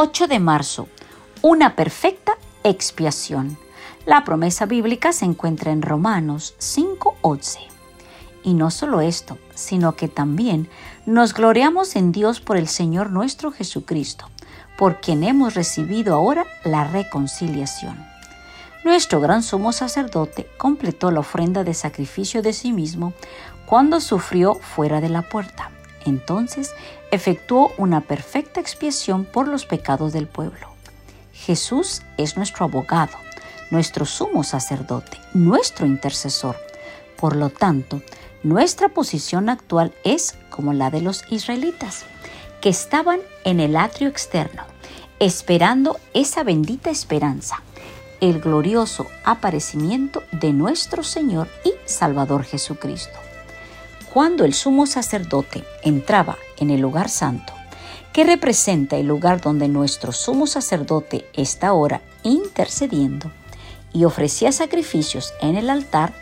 8 de marzo. Una perfecta expiación. La promesa bíblica se encuentra en Romanos 5:11. Y no solo esto, sino que también nos gloriamos en Dios por el Señor nuestro Jesucristo, por quien hemos recibido ahora la reconciliación. Nuestro gran sumo sacerdote completó la ofrenda de sacrificio de sí mismo cuando sufrió fuera de la puerta. Entonces efectuó una perfecta expiación por los pecados del pueblo. Jesús es nuestro abogado, nuestro sumo sacerdote, nuestro intercesor. Por lo tanto, nuestra posición actual es como la de los israelitas, que estaban en el atrio externo, esperando esa bendita esperanza, el glorioso aparecimiento de nuestro Señor y Salvador Jesucristo. Cuando el sumo sacerdote entraba en el lugar santo, que representa el lugar donde nuestro sumo sacerdote está ahora intercediendo, y ofrecía sacrificios en el altar,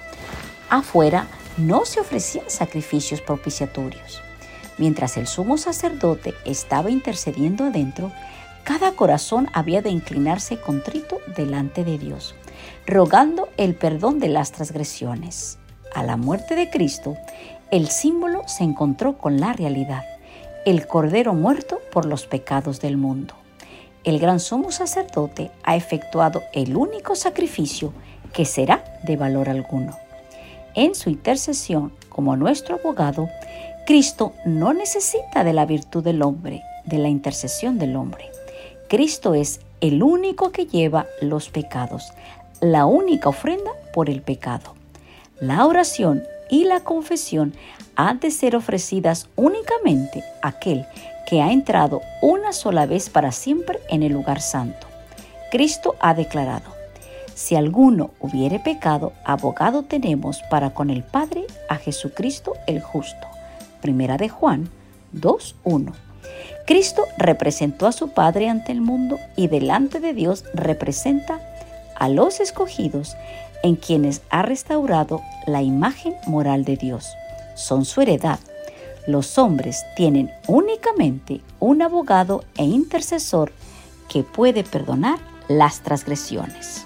afuera no se ofrecían sacrificios propiciatorios. Mientras el sumo sacerdote estaba intercediendo adentro, cada corazón había de inclinarse contrito delante de Dios, rogando el perdón de las transgresiones. A la muerte de Cristo, el símbolo se encontró con la realidad, el Cordero muerto por los pecados del mundo. El gran sumo sacerdote ha efectuado el único sacrificio que será de valor alguno. En su intercesión como nuestro abogado, Cristo no necesita de la virtud del hombre, de la intercesión del hombre. Cristo es el único que lleva los pecados, la única ofrenda por el pecado. La oración y la confesión han de ser ofrecidas únicamente a aquel que ha entrado una sola vez para siempre en el lugar santo. Cristo ha declarado, si alguno hubiere pecado, abogado tenemos para con el Padre a Jesucristo el justo. Primera de Juan 2.1. Cristo representó a su Padre ante el mundo y delante de Dios representa a los escogidos en quienes ha restaurado la imagen moral de Dios. Son su heredad. Los hombres tienen únicamente un abogado e intercesor que puede perdonar las transgresiones.